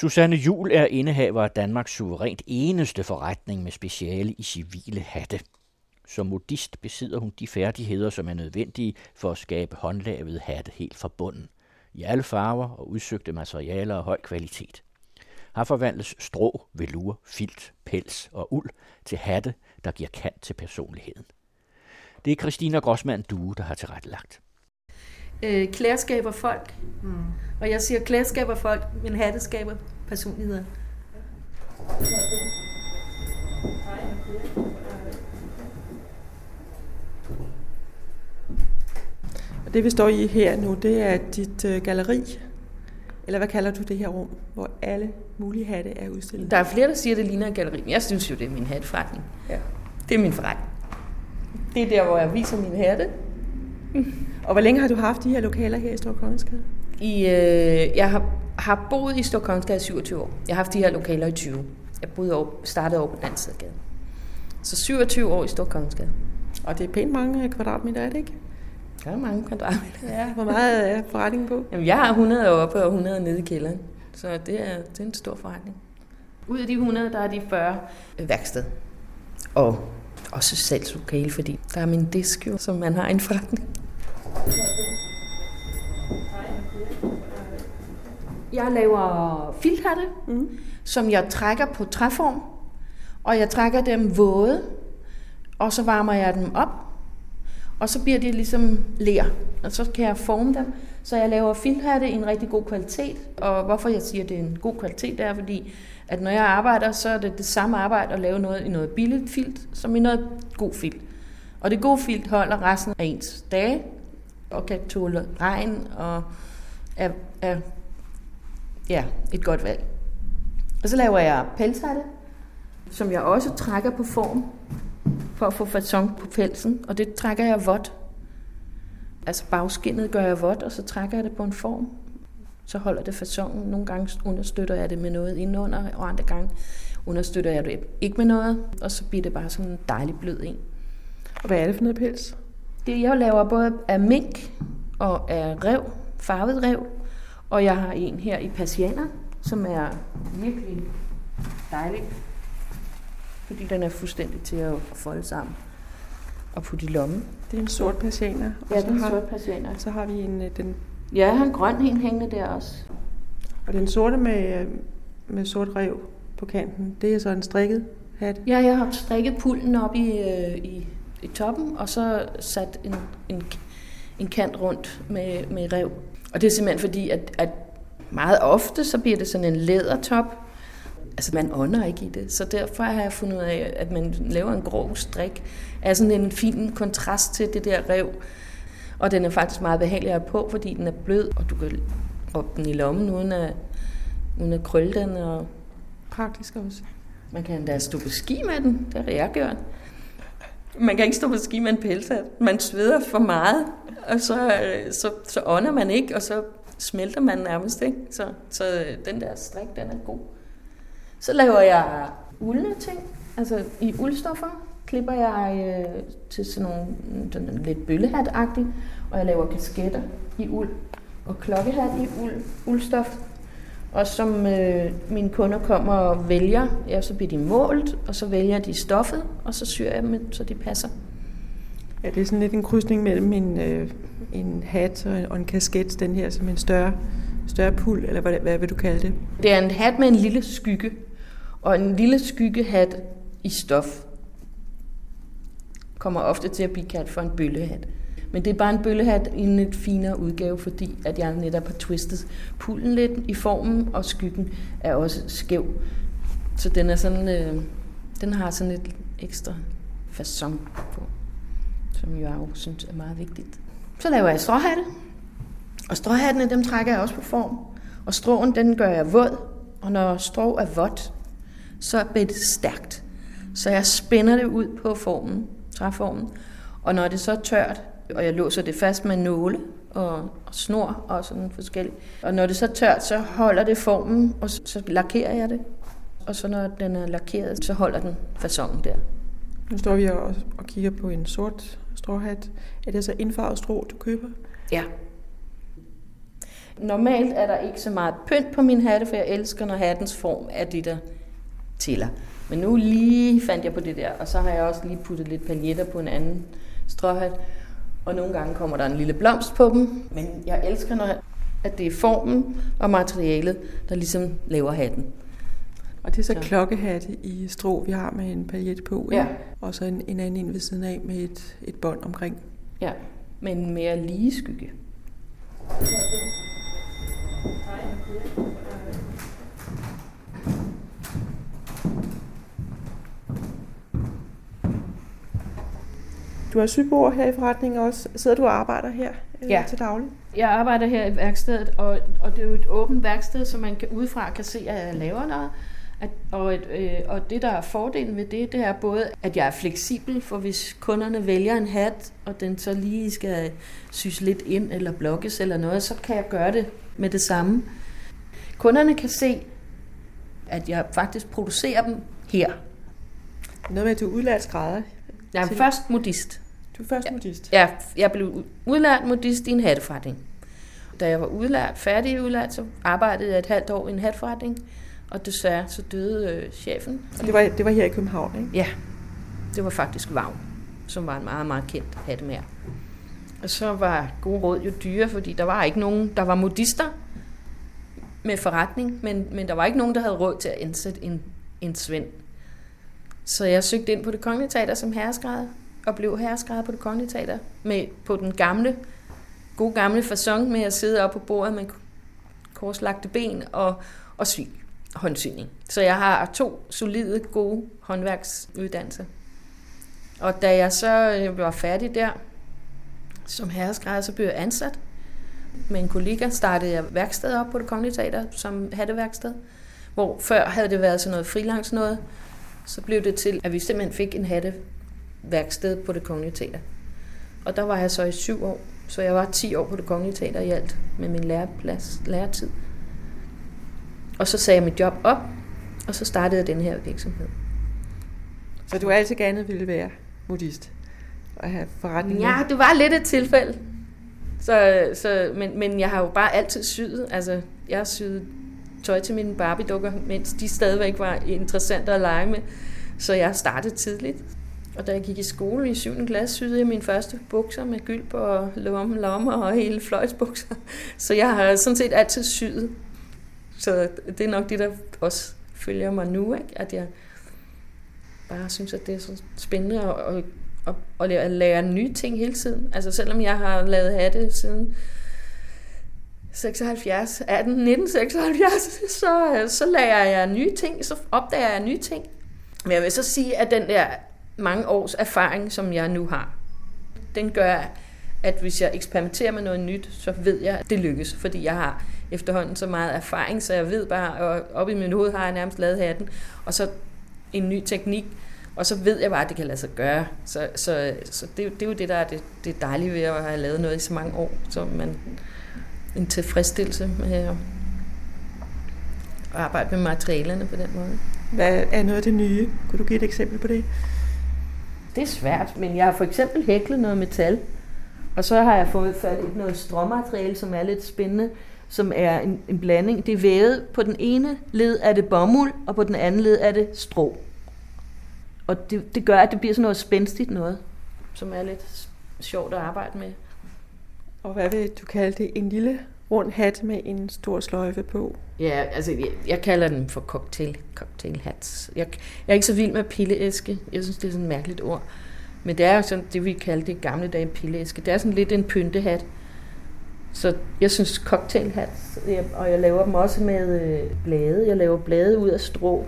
Susanne Jul er indehaver af Danmarks suverænt eneste forretning med speciale i civile hatte. Som modist besidder hun de færdigheder, som er nødvendige for at skabe håndlavet hatte helt fra bunden. I alle farver og udsøgte materialer af høj kvalitet. Har forvandles strå, velur, filt, pels og uld til hatte, der giver kant til personligheden. Det er Christina Grossmann Due, der har tilrettelagt. Øh, skaber folk. Mm. Og jeg siger, skaber folk, men hatte skaber personligheder. Og det vi står i her nu, det er dit øh, galleri. Eller hvad kalder du det her rum, hvor alle mulige hatte er udstillet? Der er flere, der siger, at det ligner et galleri, men jeg synes jo, det er min hatteforretning. Ja. Det er min forretning. Det er der, hvor jeg viser mine hatte. Og hvor længe har du haft de her lokaler her i Stor Kongensgade? I, øh, jeg har, har boet i Stor Kongensgade i 27 år. Jeg har haft de her lokaler i 20. Jeg boede over, startede over på den side af gaden. Så 27 år i Stor Kongensgade. Og det er pænt mange kvadratmeter, er det ikke? Der er mange kvadratmeter. Ja, hvor meget er forretningen på? Jamen, jeg har 100 oppe og 100 nede i kælderen. Så det er, det er en stor forretning. Ud af de 100, der er de 40 værksted. Og også salgslokale, fordi der er min disk jo, som man har en forretning. Jeg laver filthatte, mm. som jeg trækker på træform, og jeg trækker dem våde, og så varmer jeg dem op, og så bliver de ligesom ler, og så kan jeg forme dem. Så jeg laver filthatte i en rigtig god kvalitet, og hvorfor jeg siger, at det er en god kvalitet, det er fordi, at når jeg arbejder, så er det det samme arbejde at lave noget i noget billigt filt, som i noget god filt. Og det gode filt holder resten af ens dage, og kan tåle regn, og er, er ja, et godt valg. Og så laver jeg pelshatte, som jeg også trækker på form, for at få fasong på pelsen, og det trækker jeg vådt. Altså bagskinnet gør jeg vådt, og så trækker jeg det på en form. Så holder det fasongen. Nogle gange understøtter jeg det med noget indenunder, og andre gange understøtter jeg det ikke med noget, og så bliver det bare sådan en dejlig blød en. Og hvad er det for noget pels? Det jeg laver både af mink og af rev, farvet rev, og jeg har en her i pasianer, som er virkelig dejlig, fordi den er fuldstændig til at folde sammen og putte i lommen. Det er en sort pasianer. Ja, det er en sort pasianer. Så har vi en, øh, den... Ja, jeg har en grøn en hængende der også. Og den sorte med, øh, med sort rev på kanten, det er så en strikket hat? Ja, jeg har strikket pullen op i, øh, i, i toppen, og så sat en, en, en kant rundt med, med rev. Og det er simpelthen fordi, at, at meget ofte så bliver det sådan en lædertop, altså man ånder ikke i det. Så derfor har jeg fundet ud af, at man laver en grov strik er sådan en fin kontrast til det der rev. Og den er faktisk meget behagelig på, fordi den er blød, og du kan råbe den i lommen uden at, uden at krølle den. Og Praktisk også. Man kan endda stå på ski med den, det har jeg gjort. Man kan ikke stå på ski med en pelshat. Man sveder for meget, og så, øh, så, så ånder man ikke, og så smelter man nærmest. Ikke? Så, så øh, den der strik, den er god. Så laver jeg uldne ting, altså i uldstoffer klipper jeg øh, til sådan nogle sådan lidt bøllehat og jeg laver kasketter i uld og klokkehat i uld, uldstof. Og som øh, mine kunder kommer og vælger, ja, så bliver de målt, og så vælger de stoffet, og så syr jeg dem, så de passer. Ja, det er sådan lidt en krydsning mellem en, øh, en hat og en, og en kasket, den her som en større, større pul, eller hvad, hvad vil du kalde det? Det er en hat med en lille skygge, og en lille skyggehat i stof kommer ofte til at blive kaldt for en bøllehat. Men det er bare en bøllehat i en lidt finere udgave, fordi at jeg netop har twistet pullen lidt i formen, og skyggen er også skæv. Så den er sådan, øh, den har sådan et ekstra fason på, som jeg jo synes er meget vigtigt. Så laver jeg stråhatte, og stråhattene dem trækker jeg også på form. Og stråen den gør jeg våd, og når strå er vådt, så bliver det stærkt. Så jeg spænder det ud på formen, træformen. Og når det så er tørt, og jeg låser det fast med nåle og, og snor og sådan forskelligt. Og når det så er tørt, så holder det formen, og så, så lakerer jeg det. Og så når den er lakeret, så holder den fasongen der. Nu står vi og, og kigger på en sort stråhat. Er det så indfarvet strå, du køber? Ja. Normalt er der ikke så meget pynt på min hatte, for jeg elsker, når hattens form er det, der tæller. Men nu lige fandt jeg på det der, og så har jeg også lige puttet lidt paljetter på en anden stråhat. Og nogle gange kommer der en lille blomst på dem. Men jeg elsker, når, at det er formen og materialet, der ligesom laver hatten. Og det er så, så. klokkehatte i strå, vi har med en paljet på. Ja. Og så en, en anden en ved siden af med et, et bånd omkring. Ja, men mere lige skygge. Du har sybord her i forretningen også. Sidder du og arbejder her øh, ja. til daglig? Jeg arbejder her i værkstedet, og, og det er jo et åbent værksted, så man kan udefra kan se, at jeg laver noget. At, og, et, øh, og det, der er fordelen ved det, det er både, at jeg er fleksibel, for hvis kunderne vælger en hat, og den så lige skal sys lidt ind eller blokkes eller noget, så kan jeg gøre det med det samme. Kunderne kan se, at jeg faktisk producerer dem her. Noget med, at du er udlært skrædder. Jeg er til... først modist. Du er først modist? Ja, jeg blev udlært modist i en hatteforretning. Da jeg var udlært, færdig udlært, så arbejdede jeg et halvt år i en hatforretning. Og desværre så døde øh, chefen. Og det var, det var her i København, ikke? Ja, det var faktisk Vagn, som var en meget, meget kendt hattemær. Og så var gode råd jo dyre, fordi der var ikke nogen, der var modister med forretning, men, men der var ikke nogen, der havde råd til at indsætte en, en svend. Så jeg søgte ind på det kongelige teater som herreskrædder, og blev herreskrædder på det kongelige teater, med, på den gamle, gode gamle fasong med at sidde op på bordet med korslagte ben og, og svin håndsyning. Så jeg har to solide, gode håndværksuddannelser. Og da jeg så øh, var færdig der som herreskrædder, så blev jeg ansat. Med en kollega startede jeg værksted op på det kongelige teater som hatteværksted. Hvor før havde det været sådan noget freelance noget, så blev det til, at vi simpelthen fik en hatteværksted på det kongelige teater. Og der var jeg så i syv år, så jeg var 10 år på det kongelige teater i alt med min læreplads, læretid. Og så sagde jeg mit job op, og så startede jeg den her virksomhed. Så du altid gerne ville være modist og have forretning? Ja, det var lidt et tilfælde. Så, så, men, men jeg har jo bare altid syet. Altså, jeg har syet tøj til mine Barbie-dukker, mens de stadigvæk var interessante at lege med. Så jeg startede tidligt. Og da jeg gik i skole i 7. klasse, syede jeg mine første bukser med gylp og lomme, lommer og hele fløjtsbukser. Så jeg har sådan set altid syet. Så det er nok det, der også følger mig nu, ikke? at jeg bare synes, at det er så spændende at, at, at, at lære nye ting hele tiden. Altså selvom jeg har lavet hatte siden 76, 18, 1976, så, øh, så lærer jeg nye ting, så opdager jeg nye ting. Men jeg vil så sige, at den der mange års erfaring, som jeg nu har, den gør, at hvis jeg eksperimenterer med noget nyt, så ved jeg, at det lykkes, fordi jeg har efterhånden så meget erfaring, så jeg ved bare, og op i min hoved har jeg nærmest lavet hatten, og så en ny teknik, og så ved jeg bare, at det kan lade sig gøre. Så, så, så det, det er jo det, der er det, det dejlige ved at have lavet noget i så mange år, så man en tilfredsstillelse med at arbejde med materialerne på den måde. Hvad er noget af det nye? Kunne du give et eksempel på det? Det er svært, men jeg har for eksempel hæklet noget metal, og så har jeg fået fat i noget stråmateriale, som er lidt spændende som er en, en blanding. Det er vævet på den ene led er det bomuld, og på den anden led er det strå. Og det, det gør, at det bliver sådan noget spændstigt noget, som er lidt sjovt at arbejde med. Og hvad vil du kalde det? En lille rund hat med en stor sløjfe på? Ja, altså jeg, jeg kalder den for cocktail, cocktail hats. Jeg, jeg er ikke så vild med pilleæske. Jeg synes, det er sådan et mærkeligt ord. Men det er jo sådan det, vi kaldte det gamle dage en pilleæske. Det er sådan lidt en pyntehat. Så jeg synes cocktailhat, og jeg laver dem også med øh, blade. Jeg laver blade ud af strå.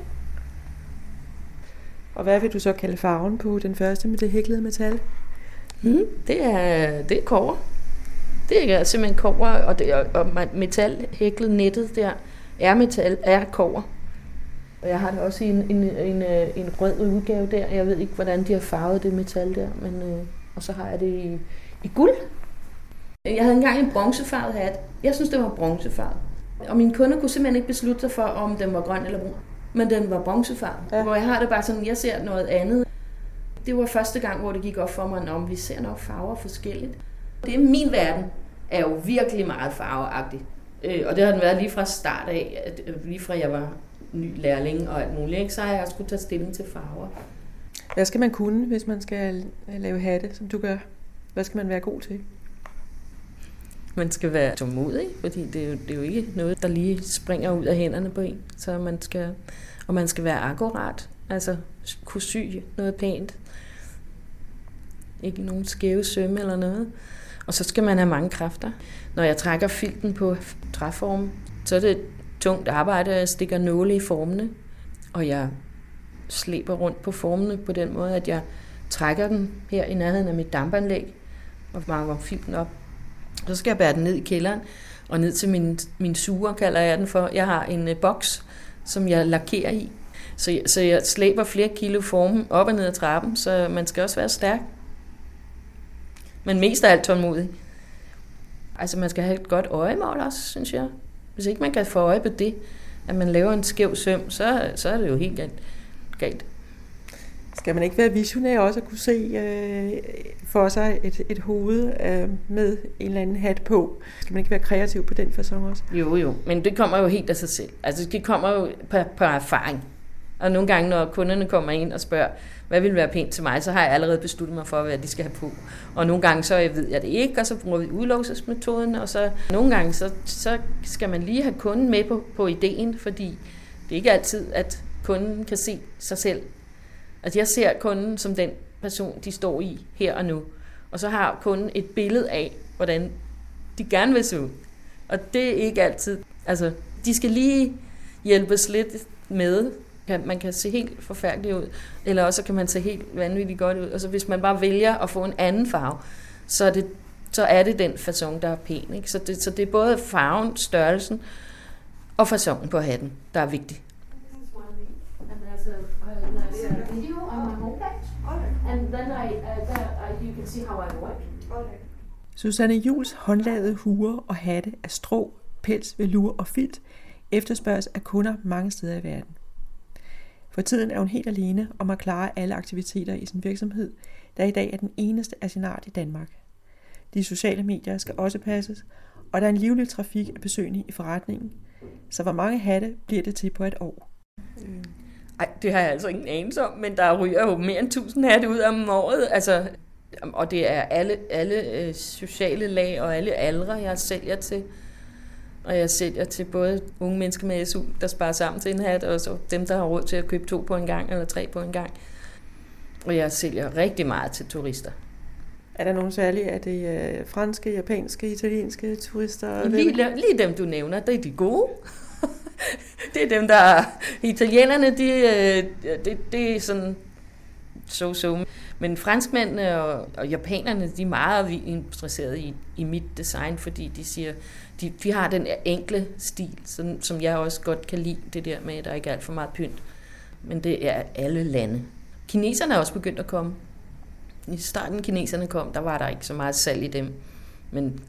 Og hvad vil du så kalde farven på den første med det hæklede metal? Mm, det er det er kover. Det er simpelthen kover, og, det, og metal hæklet nettet der er metal, er kover. Og jeg har det også i en, en, en, øh, en rød udgave der. Jeg ved ikke, hvordan de har farvet det metal der, men, øh, og så har jeg det i, i guld. Jeg havde engang en bronzefarvet hat. Jeg synes, det var bronzefarvet. Og mine kunder kunne simpelthen ikke beslutte sig for, om den var grøn eller brun. Men den var bronzefarvet. Ja. Hvor jeg har det bare sådan, jeg ser noget andet. Det var første gang, hvor det gik op for mig, om vi ser nok farver forskelligt. Det er min verden er jo virkelig meget farveagtig. Øh, og det har den været lige fra start af, at, øh, lige fra jeg var ny lærling og alt muligt, ikke? så har jeg også kunne tage stilling til farver. Hvad skal man kunne, hvis man skal lave hatte, som du gør? Hvad skal man være god til? Man skal være tålmodig, fordi det er, jo, det er jo ikke noget, der lige springer ud af hænderne på en. Så man skal, og man skal være akkurat, altså kunne sy noget pænt. Ikke nogen skæve sømme eller noget. Og så skal man have mange kræfter. Når jeg trækker filten på træformen, så er det tungt arbejde, jeg stikker nåle i formene, og jeg slæber rundt på formene på den måde, at jeg trækker den her i nærheden af mit dampanlæg og varmer filten op. Så skal jeg bære den ned i kælderen og ned til min, min suger, kalder jeg den for. Jeg har en uh, boks, som jeg lakerer i. Så, så jeg slæber flere kilo formen op og ned ad trappen, så man skal også være stærk. Men mest af alt tålmodig. Altså man skal have et godt øjemål også, synes jeg. Hvis ikke man kan få øje på det, at man laver en skæv søm, så, så er det jo helt galt. galt. Skal man ikke være visionær også at kunne se øh, for sig et, et hoved øh, med en eller anden hat på? Skal man ikke være kreativ på den façon også? Jo, jo, men det kommer jo helt af sig selv. Altså det kommer jo på, på erfaring. Og nogle gange, når kunderne kommer ind og spørger, hvad vil være pænt til mig, så har jeg allerede besluttet mig for, hvad de skal have på. Og nogle gange, så ved jeg det ikke, og så bruger vi udlåsesmetoden, og så nogle gange, så, så skal man lige have kunden med på, på ideen, fordi det er ikke altid, at kunden kan se sig selv. Altså jeg ser kunden som den person, de står i her og nu. Og så har kunden et billede af, hvordan de gerne vil se ud. Og det er ikke altid, altså de skal lige hjælpes lidt med, kan, man kan se helt forfærdelig ud, eller også kan man se helt vanvittigt godt ud. Altså hvis man bare vælger at få en anden farve, så er det, så er det den façon, der er pæn. Ikke? Så, det, så det er både farven, størrelsen og façonen på hatten, der er vigtig. Susanne Jules håndlavede huer og hatte af strå, pels, velur og filt efterspørges af kunder mange steder i verden. For tiden er hun helt alene og må klare alle aktiviteter i sin virksomhed, der i dag er den eneste af sin art i Danmark. De sociale medier skal også passes, og der er en livlig trafik af besøgende i forretningen. Så hvor mange hatte bliver det til på et år? Øh, ej, det har jeg altså ingen anelse om, men der ryger jo mere end 1000 hatte ud om året. Altså, og det er alle, alle øh, sociale lag og alle aldre, jeg sælger til. Og jeg sælger til både unge mennesker med SU, der sparer sammen til en hat, og så dem, der har råd til at købe to på en gang, eller tre på en gang. Og jeg sælger rigtig meget til turister. Er der nogen særlige? Er det øh, franske, japanske, italienske turister? Lige, lige dem, du nævner, det er de gode. det er dem, der... Italienerne, de, øh, det, det er sådan so-so. Men franskmændene og, og japanerne, de er meget interesserede i, i mit design, fordi de siger, de, de har den enkle stil, som, som jeg også godt kan lide, det der med, at der ikke er alt for meget pynt. Men det er alle lande. Kineserne er også begyndt at komme. I starten kineserne kom, der var der ikke så meget salg i dem. Men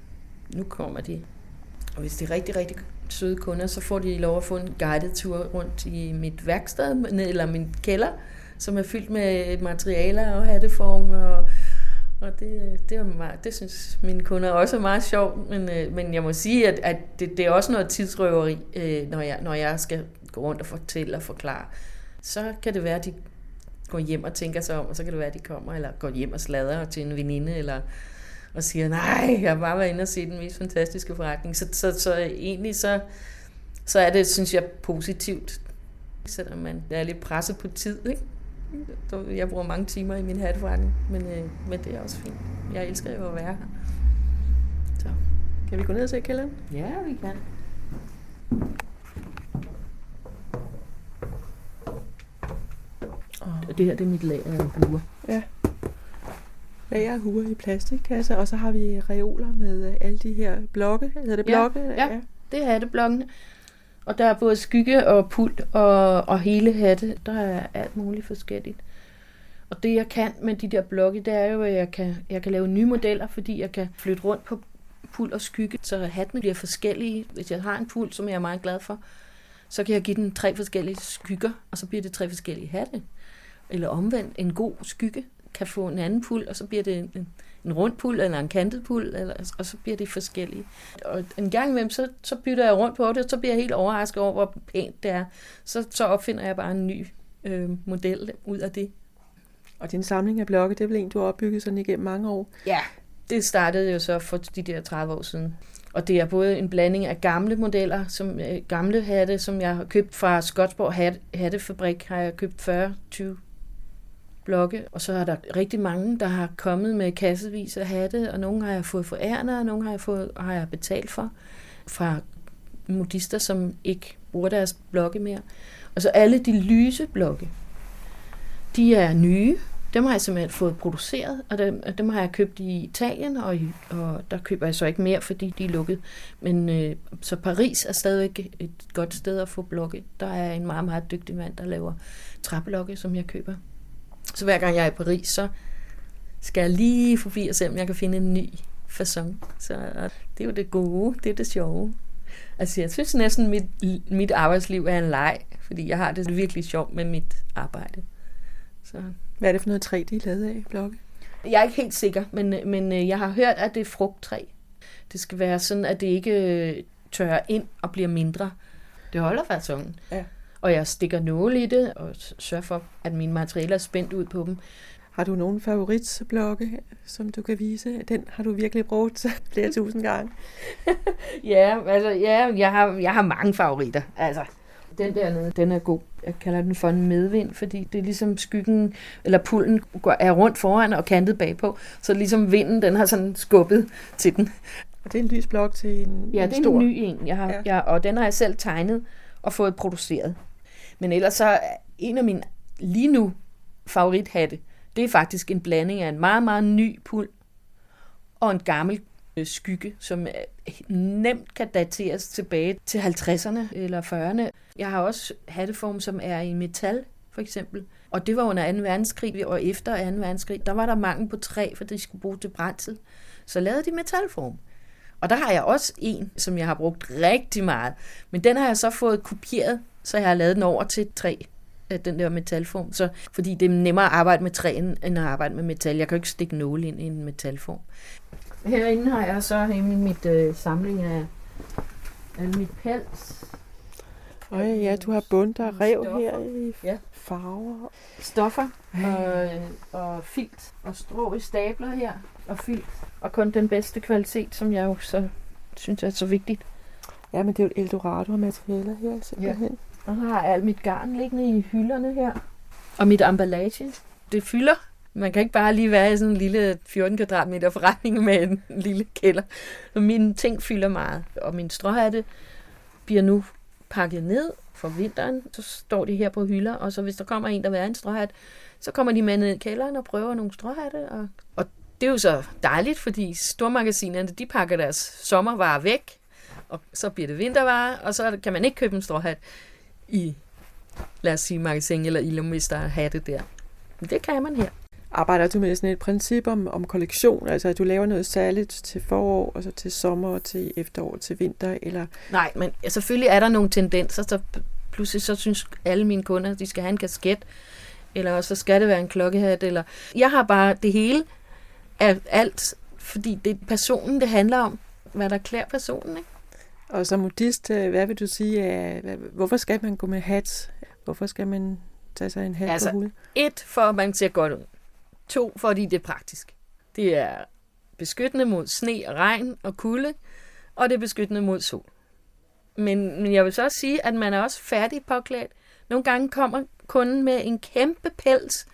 nu kommer de. Og hvis de er rigtig, rigtig søde kunder, så får de lov at få en guided tur rundt i mit værksted, eller min kælder, som er fyldt med materialer og hatteform og og det, det, er meget, det synes mine kunder også er meget sjovt, men, øh, men jeg må sige, at, at det, det er også noget tidsrøveri, øh, når, jeg, når jeg skal gå rundt og fortælle og forklare. Så kan det være, at de går hjem og tænker sig om, og så kan det være, at de kommer, eller går hjem og sladrer til en veninde, eller og siger, nej, jeg har bare været inde og se den mest fantastiske forretning. Så, så, så egentlig så, så er det, synes jeg, positivt, selvom man er lidt presset på tid, ikke? Jeg bruger mange timer i min hatteforretning, men, øh, men det er også fint. Jeg elsker jo at være her. Så. Kan vi gå ned og se kælderen? Ja, vi kan. Og det her det er mit lager af huer. Ja. Lager af huer i plastikkasser, og så har vi reoler med øh, alle de her blokke. Hedder det blokke? Ja, ja. ja. det er hatteblokkene. Og der er både skygge og pult og, og hele hatte. Der er alt muligt forskelligt. Og det jeg kan med de der blokke, det er jo, at jeg kan, jeg kan lave nye modeller, fordi jeg kan flytte rundt på pult og skygge, så hattene bliver forskellige. Hvis jeg har en pult, som jeg er meget glad for, så kan jeg give den tre forskellige skygger, og så bliver det tre forskellige hatte. Eller omvendt, en god skygge, kan få en anden pul, og så bliver det en, en rund pul eller en kantet pul, eller, og så bliver det forskellige. Og en gang imellem, så, så bytter jeg rundt på det, og så bliver jeg helt overrasket over, hvor pænt det er. Så, så opfinder jeg bare en ny øh, model ud af det. Og din samling af blokke, det er vel en, du har opbygget sådan igennem mange år? Ja, det startede jo så for de der 30 år siden. Og det er både en blanding af gamle modeller, som øh, gamle hatte, som jeg har købt fra Skotsborg Hat, Hattefabrik, har jeg købt 40-20 blokke. Og så er der rigtig mange, der har kommet med kassevis af hatte, og nogle har jeg fået forærende, og nogle har jeg, fået, har jeg betalt for. Fra modister, som ikke bruger deres blokke mere. Og så alle de lyse blokke, de er nye, dem har jeg simpelthen fået produceret, og dem, dem har jeg købt i Italien, og, og der køber jeg så ikke mere, fordi de er lukket. Men øh, så Paris er stadigvæk et godt sted at få blokke. Der er en meget, meget dygtig mand, der laver træblokke, som jeg køber. Så hver gang jeg er i Paris, så skal jeg lige forbi og se, om jeg kan finde en ny façon. Så det er jo det gode, det er det sjove. Altså, jeg synes næsten, mit, mit arbejdsliv er en leg, fordi jeg har det virkelig sjovt med mit arbejde. Så. Hvad er det for noget træ, de er lavet af, blokke? Jeg er ikke helt sikker, men, men øh, jeg har hørt, at det er frugttræ. Det skal være sådan, at det ikke øh, tørrer ind og bliver mindre. Det holder faktisk sådan. Ja. Og jeg stikker nåle i det, og sørger for, at mine materialer er spændt ud på dem. Har du nogen favoritblokke, som du kan vise? Den har du virkelig brugt flere tusind gange. ja, altså, ja jeg, har, jeg har mange favoritter. Altså, den der nede, den er god. Jeg kalder den for en medvind, fordi det er ligesom skyggen, eller pullen er rundt foran og kantet bagpå. Så ligesom vinden, den har sådan skubbet til den. Og det er en lys blok til en, ja, en det er stor. en ny en, jeg har, ja. jeg, og den har jeg selv tegnet og fået produceret. Men ellers så en af mine lige nu favorithatte, det er faktisk en blanding af en meget, meget ny pul og en gammel øh, skygge, som øh, nemt kan dateres tilbage til 50'erne eller 40'erne. Jeg har også hatteform, som er i metal, for eksempel. Og det var under 2. verdenskrig, og efter 2. verdenskrig, der var der mangel på træ, for de skulle bruge til brændsel. Så lavede de metalform. Og der har jeg også en, som jeg har brugt rigtig meget. Men den har jeg så fået kopieret, så jeg har lavet den over til træ den der metalform. Så, fordi det er nemmere at arbejde med træ, end at arbejde med metal. Jeg kan jo ikke stikke nåle ind i en metalform. Herinde har jeg så i mit øh, samling af alle mit pels. Og ja, du har bundt og rev Stoffer. her i ja. farver. Stoffer og, og filt og strå i stabler her og filt. Og kun den bedste kvalitet, som jeg jo så synes er så vigtigt. Ja, men det er jo et Eldorado af materialer her simpelthen. Ja. Og så har jeg alt mit garn liggende i hylderne her. Og mit emballage. Det fylder man kan ikke bare lige være i sådan en lille 14 kvadratmeter forretning med en lille kælder. Så mine ting fylder meget, og min stråhatte bliver nu pakket ned for vinteren. Så står de her på hylder, og så hvis der kommer en, der vil have en stråhat, så kommer de med ned i kælderen og prøver nogle stråhatte. Og, og det er jo så dejligt, fordi stormagasinerne, de pakker deres sommervarer væk, og så bliver det vintervarer, og så kan man ikke købe en stråhat i, lad os sige, magasin eller Ilum, hvis der er hatte der. Men det kan man her. Arbejder du med sådan et princip om, om kollektion? Altså at du laver noget særligt til forår, og så til sommer, til efterår, til vinter? Eller? Nej, men selvfølgelig er der nogle tendenser, så pludselig så synes alle mine kunder, de skal have en kasket, eller så skal det være en klokkehat, eller jeg har bare det hele af alt, fordi det er personen, det handler om, hvad der klæder personen, ikke? Og som modist, øh, hvad vil du sige, hvorfor skal man gå med hat? Hvorfor skal man tage sig en hat altså, på hovedet? Et, for at man ser godt ud. To, fordi det er praktisk. Det er beskyttende mod sne og regn og kulde, og det er beskyttende mod sol. Men, men jeg vil så også sige, at man er også færdig påklædt. Nogle gange kommer kunden med en kæmpe pels.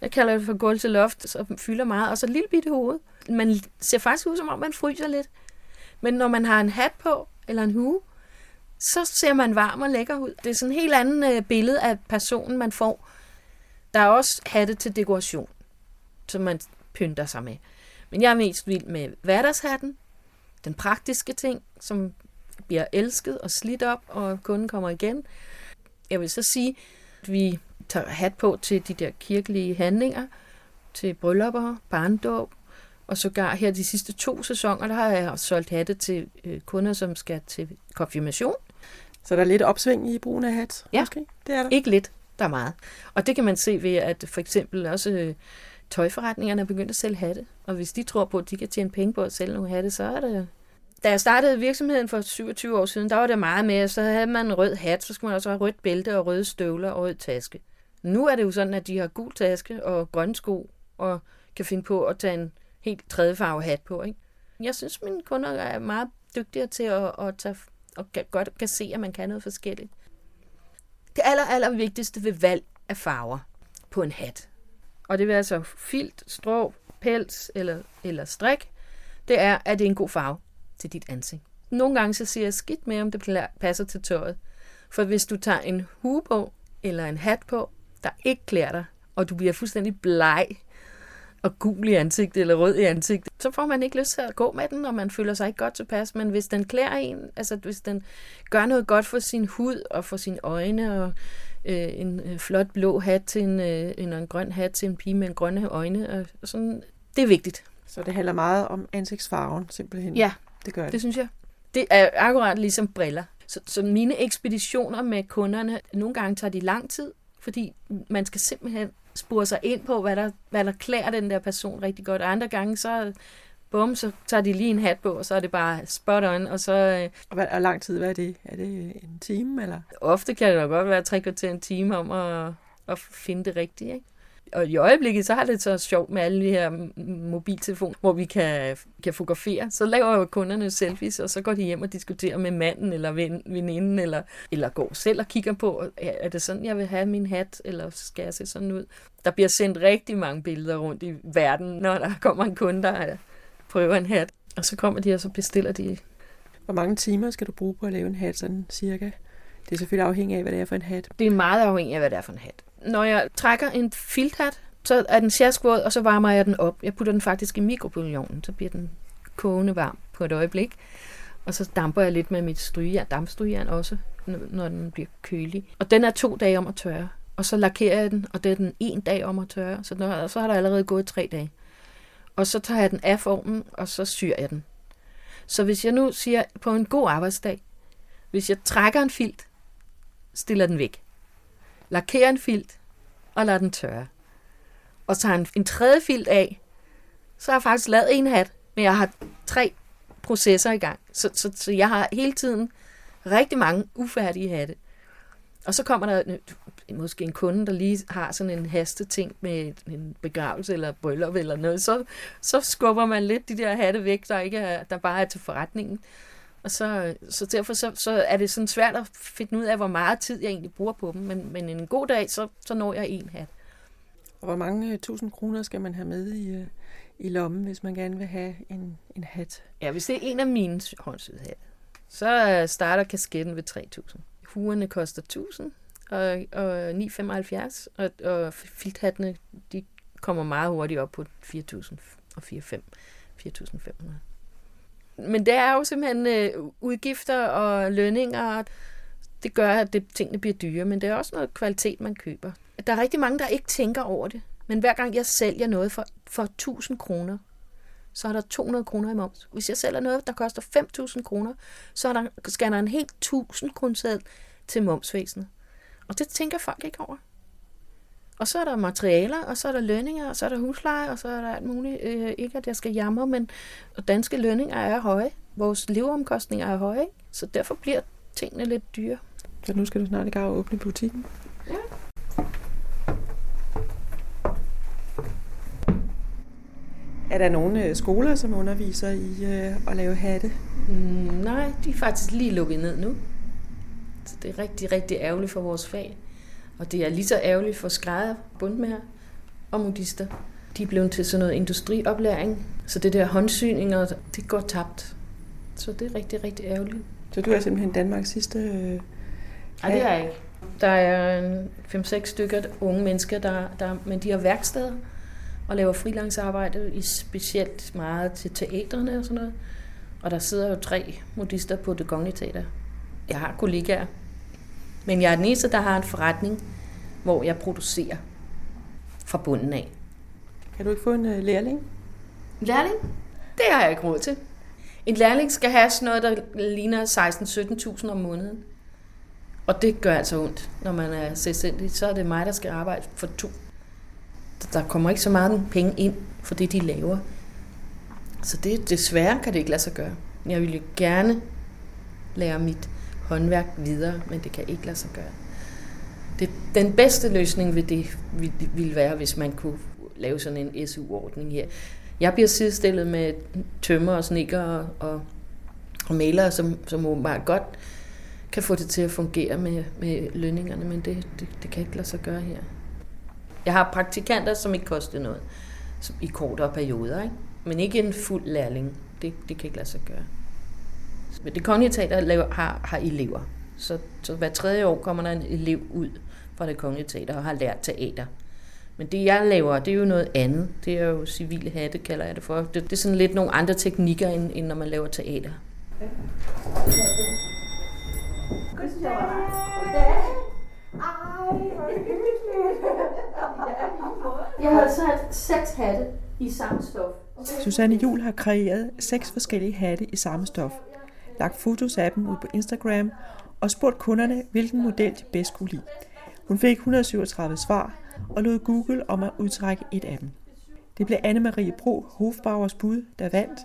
Jeg kalder det for gulv til loft, så fylder meget, og så et lille bitte hoved. Man ser faktisk ud, som om man fryser lidt. Men når man har en hat på, eller en hue, så ser man varm og lækker ud. Det er sådan en helt anden øh, billede af personen, man får. Der er også hatte til dekoration som man pynter sig med. Men jeg er mest vild med hverdagshatten, den praktiske ting, som bliver elsket og slidt op, og kunden kommer igen. Jeg vil så sige, at vi tager hat på til de der kirkelige handlinger, til bryllupper, barndåb, og sågar her de sidste to sæsoner, der har jeg solgt hatte til øh, kunder, som skal til konfirmation. Så der er lidt opsving i brugen af hat? Ja, måske? det er der. ikke lidt, der er meget. Og det kan man se ved, at for eksempel også øh, tøjforretningerne er begyndt at sælge hatte. Og hvis de tror på, at de kan tjene penge på at sælge nogle hatte, så er det... Da jeg startede virksomheden for 27 år siden, der var det meget mere, så havde man en rød hat, så skulle man også have rødt bælte og røde støvler og rød taske. Nu er det jo sådan, at de har gul taske og grønne sko, og kan finde på at tage en helt tredje farve hat på. Ikke? Jeg synes, mine kunder er meget dygtigere til at, at tage, og godt kan se, at man kan noget forskelligt. Det aller, aller vigtigste ved valg af farver på en hat, og det vil altså filt, strå, pels eller, eller strik, det er, at det er en god farve til dit ansigt. Nogle gange så siger jeg skidt med, om det passer til tøjet. For hvis du tager en hue på, eller en hat på, der ikke klæder dig, og du bliver fuldstændig bleg og gul i ansigtet eller rød i ansigtet, så får man ikke lyst til at gå med den, og man føler sig ikke godt tilpas. Men hvis den klæder en, altså hvis den gør noget godt for sin hud og for sine øjne, og øh, en øh, flot blå hat til en, øh, en, en grøn hat til en pige med en grønne øjne, og sådan, det er vigtigt. Så det handler meget om ansigtsfarven, simpelthen? Ja, det gør det. det synes jeg. Det er akkurat ligesom briller. Så, så mine ekspeditioner med kunderne, nogle gange tager de lang tid, fordi man skal simpelthen spore sig ind på, hvad der, hvad der klæder den der person rigtig godt. Og andre gange, så bum, så tager de lige en hat på, og så er det bare spot on, og så... Øh, og hvad er lang tid, hvad er det? Er det en time, eller? Ofte kan det da godt være tre kvarter en time om at, at finde det rigtige, ikke? Og i øjeblikket, så har det så sjovt med alle de her mobiltelefoner, hvor vi kan, kan fotografere. Så laver jo kunderne selfies, og så går de hjem og diskuterer med manden eller ven, veninden, eller, eller går selv og kigger på, er det sådan, jeg vil have min hat, eller skal jeg se sådan ud? Der bliver sendt rigtig mange billeder rundt i verden, når der kommer en kunde, der prøver en hat. Og så kommer de, og så bestiller de. Hvor mange timer skal du bruge på at lave en hat, sådan cirka? Det er selvfølgelig afhængigt af, hvad det er for en hat. Det er meget afhængigt af, hvad det er for en hat når jeg trækker en filthat, så er den sjaskvåd, og så varmer jeg den op. Jeg putter den faktisk i mikrobølgeovnen, så bliver den kogende varm på et øjeblik. Og så damper jeg lidt med mit strygejern, dampstrygejern også, når den bliver kølig. Og den er to dage om at tørre. Og så lakerer jeg den, og det er den en dag om at tørre. Så, når, så har der allerede gået tre dage. Og så tager jeg den af formen, og så syr jeg den. Så hvis jeg nu siger på en god arbejdsdag, hvis jeg trækker en filt, stiller den væk lakerer en filt og lader den tørre. Og tager en, en tredje filt af, så har jeg faktisk lavet en hat, men jeg har tre processer i gang. Så, så, så jeg har hele tiden rigtig mange ufærdige hatte. Og så kommer der øh, måske en kunde, der lige har sådan en haste ting med en begravelse eller bryllup eller noget, så, så skubber man lidt de der hatte væk, der, ikke er, der bare er til forretningen. Og så, så derfor så, så er det sådan svært at finde ud af, hvor meget tid jeg egentlig bruger på dem. Men, men en god dag, så, så når jeg en hat. Og hvor mange tusind kroner skal man have med i, øh, i lommen, hvis man gerne vil have en, en hat? Ja, hvis det er en af mine håndsyde hat, så øh, starter kasketten ved 3.000. Huerne koster 1.000 og, og 9,75, og, og filthattene, de kommer meget hurtigt op på 4.000 og 4.500 men det er jo simpelthen øh, udgifter og lønninger. Det gør, at det, tingene bliver dyre, men det er også noget kvalitet, man køber. Der er rigtig mange, der ikke tænker over det. Men hver gang jeg sælger noget for, for 1000 kroner, så er der 200 kroner i moms. Hvis jeg sælger noget, der koster 5.000 kroner, så er der, skal der en helt 1000 kroner til momsvæsenet. Og det tænker folk ikke over. Og så er der materialer, og så er der lønninger, og så er der husleje, og så er der alt muligt. Øh, ikke at jeg skal jamre, men danske lønninger er høje. Vores leveomkostninger er høje, så derfor bliver tingene lidt dyre. Så nu skal du snart i gang og åbne butikken? Ja. Er der nogle øh, skoler, som underviser i øh, at lave hatte? Mm, nej, de er faktisk lige lukket ned nu. Så det er rigtig, rigtig ærgerligt for vores fag. Og det er lige så ærgerligt for skrædder, bundmær og modister. De er blevet til sådan noget industrioplæring, så det der håndsyninger, det går tabt. Så det er rigtig, rigtig ærgerligt. Så du er simpelthen Danmarks sidste... Øh, Nej, det er jeg ikke. Der er 5-6 stykker unge mennesker, der, der, men de har værksteder og laver frilangsarbejde, i specielt meget til teatrene og sådan noget. Og der sidder jo tre modister på det kongelige teater. Jeg har kollegaer, men jeg er den eneste, der har en forretning, hvor jeg producerer fra bunden af. Kan du ikke få en uh, lærling? Lærling? Det har jeg ikke råd til. En lærling skal have sådan noget, der ligner 16-17.000 om måneden. Og det gør altså ondt, når man er selvstændig. Så er det mig, der skal arbejde for to. der kommer ikke så meget penge ind for det, de laver. Så det, desværre kan det ikke lade sig gøre. Jeg ville gerne lære mit håndværk videre, men det kan ikke lade sig gøre. Det, den bedste løsning ved det ville være, hvis man kunne lave sådan en SU-ordning her. Jeg bliver sidestillet med tømmer og snikker og, og, og malere, som, som åbenbart godt kan få det til at fungere med, med lønningerne, men det, det, det kan ikke lade sig gøre her. Jeg har praktikanter, som ikke koster noget som i kortere perioder, ikke? men ikke en fuld lærling. Det, det kan ikke lade sig gøre. Men det kongelige teater laver, har, har elever, så, så hver tredje år kommer der en elev ud fra det kongelige teater og har lært teater. Men det jeg laver, det er jo noget andet. Det er jo civile hatte, kalder jeg det for. Det, det er sådan lidt nogle andre teknikker, end, end når man laver teater. Goddag. Goddag. Ej, hvor hyggeligt. Jeg har sat seks hatte i samme stof. Susanne Jul har kreeret seks forskellige hatte i samme stof, lagt fotos af dem ud på Instagram og spurgt kunderne, hvilken model de bedst kunne lide. Hun fik 137 svar og lod Google om at udtrække et af dem. Det blev Anne-Marie Bro Hofbauers bud, der vandt,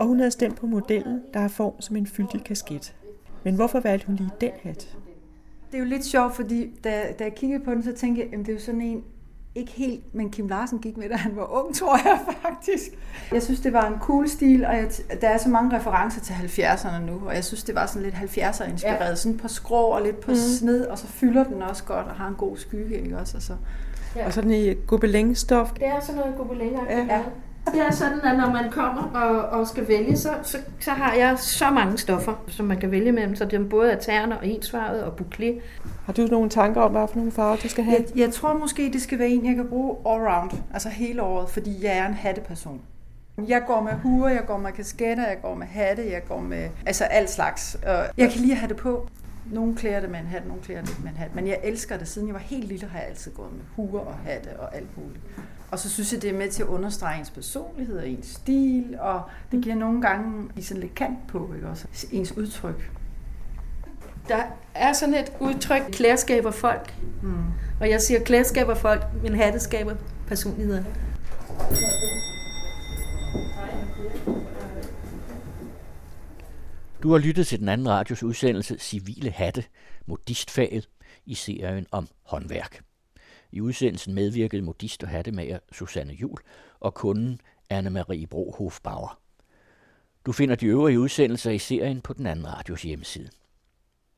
og hun havde stemt på modellen, der har form som en fyldig kasket. Men hvorfor valgte hun lige den hat? Det er jo lidt sjovt, fordi da, da jeg kiggede på den, så tænkte jeg, at det er jo sådan en, ikke helt, men Kim Larsen gik med, da han var ung, tror jeg faktisk. Jeg synes, det var en cool stil, og jeg, der er så mange referencer til 70'erne nu, og jeg synes, det var sådan lidt 70'er inspireret, ja. sådan på skrå og lidt på mm. sned, og så fylder den også godt og har en god skygge, ikke også? Og, så. Ja. og sådan i gobelin-stof. Det er sådan noget gobelin ja. ja. Det er sådan, at når man kommer og, og skal vælge, så, så, så har jeg så mange stoffer, som man kan vælge mellem. Så det er både er terne og ensfarvet og bouclé. Har du nogle tanker om, hvad for nogle farver du skal have? Jeg, jeg tror måske, det skal være en, jeg kan bruge all round, altså hele året, fordi jeg er en hatteperson. Jeg går med huer, jeg går med kasketter, jeg går med hatte, jeg går med altså alt slags. Jeg kan lige have det på. Nogle klæder det med en hat, nogle klæder det med en hat. Men jeg elsker det. Siden jeg var helt lille, har jeg altid gået med huer og hatte og alt muligt. Og så synes jeg, det er med til at understrege ens personlighed og ens stil, og det giver nogle gange sådan lidt kant på, ikke også? Ens udtryk. Der er sådan et udtryk, klærskaber folk. Mm. Og jeg siger klærskaber folk, men hatte skaber personligheder. Du har lyttet til den anden radios udsendelse Civile Hatte, modistfaget i serien om håndværk. I udsendelsen medvirkede modist og hattemager Susanne Jul og kunden Anne-Marie Brohof Bauer. Du finder de øvrige udsendelser i serien på den anden radios hjemmeside.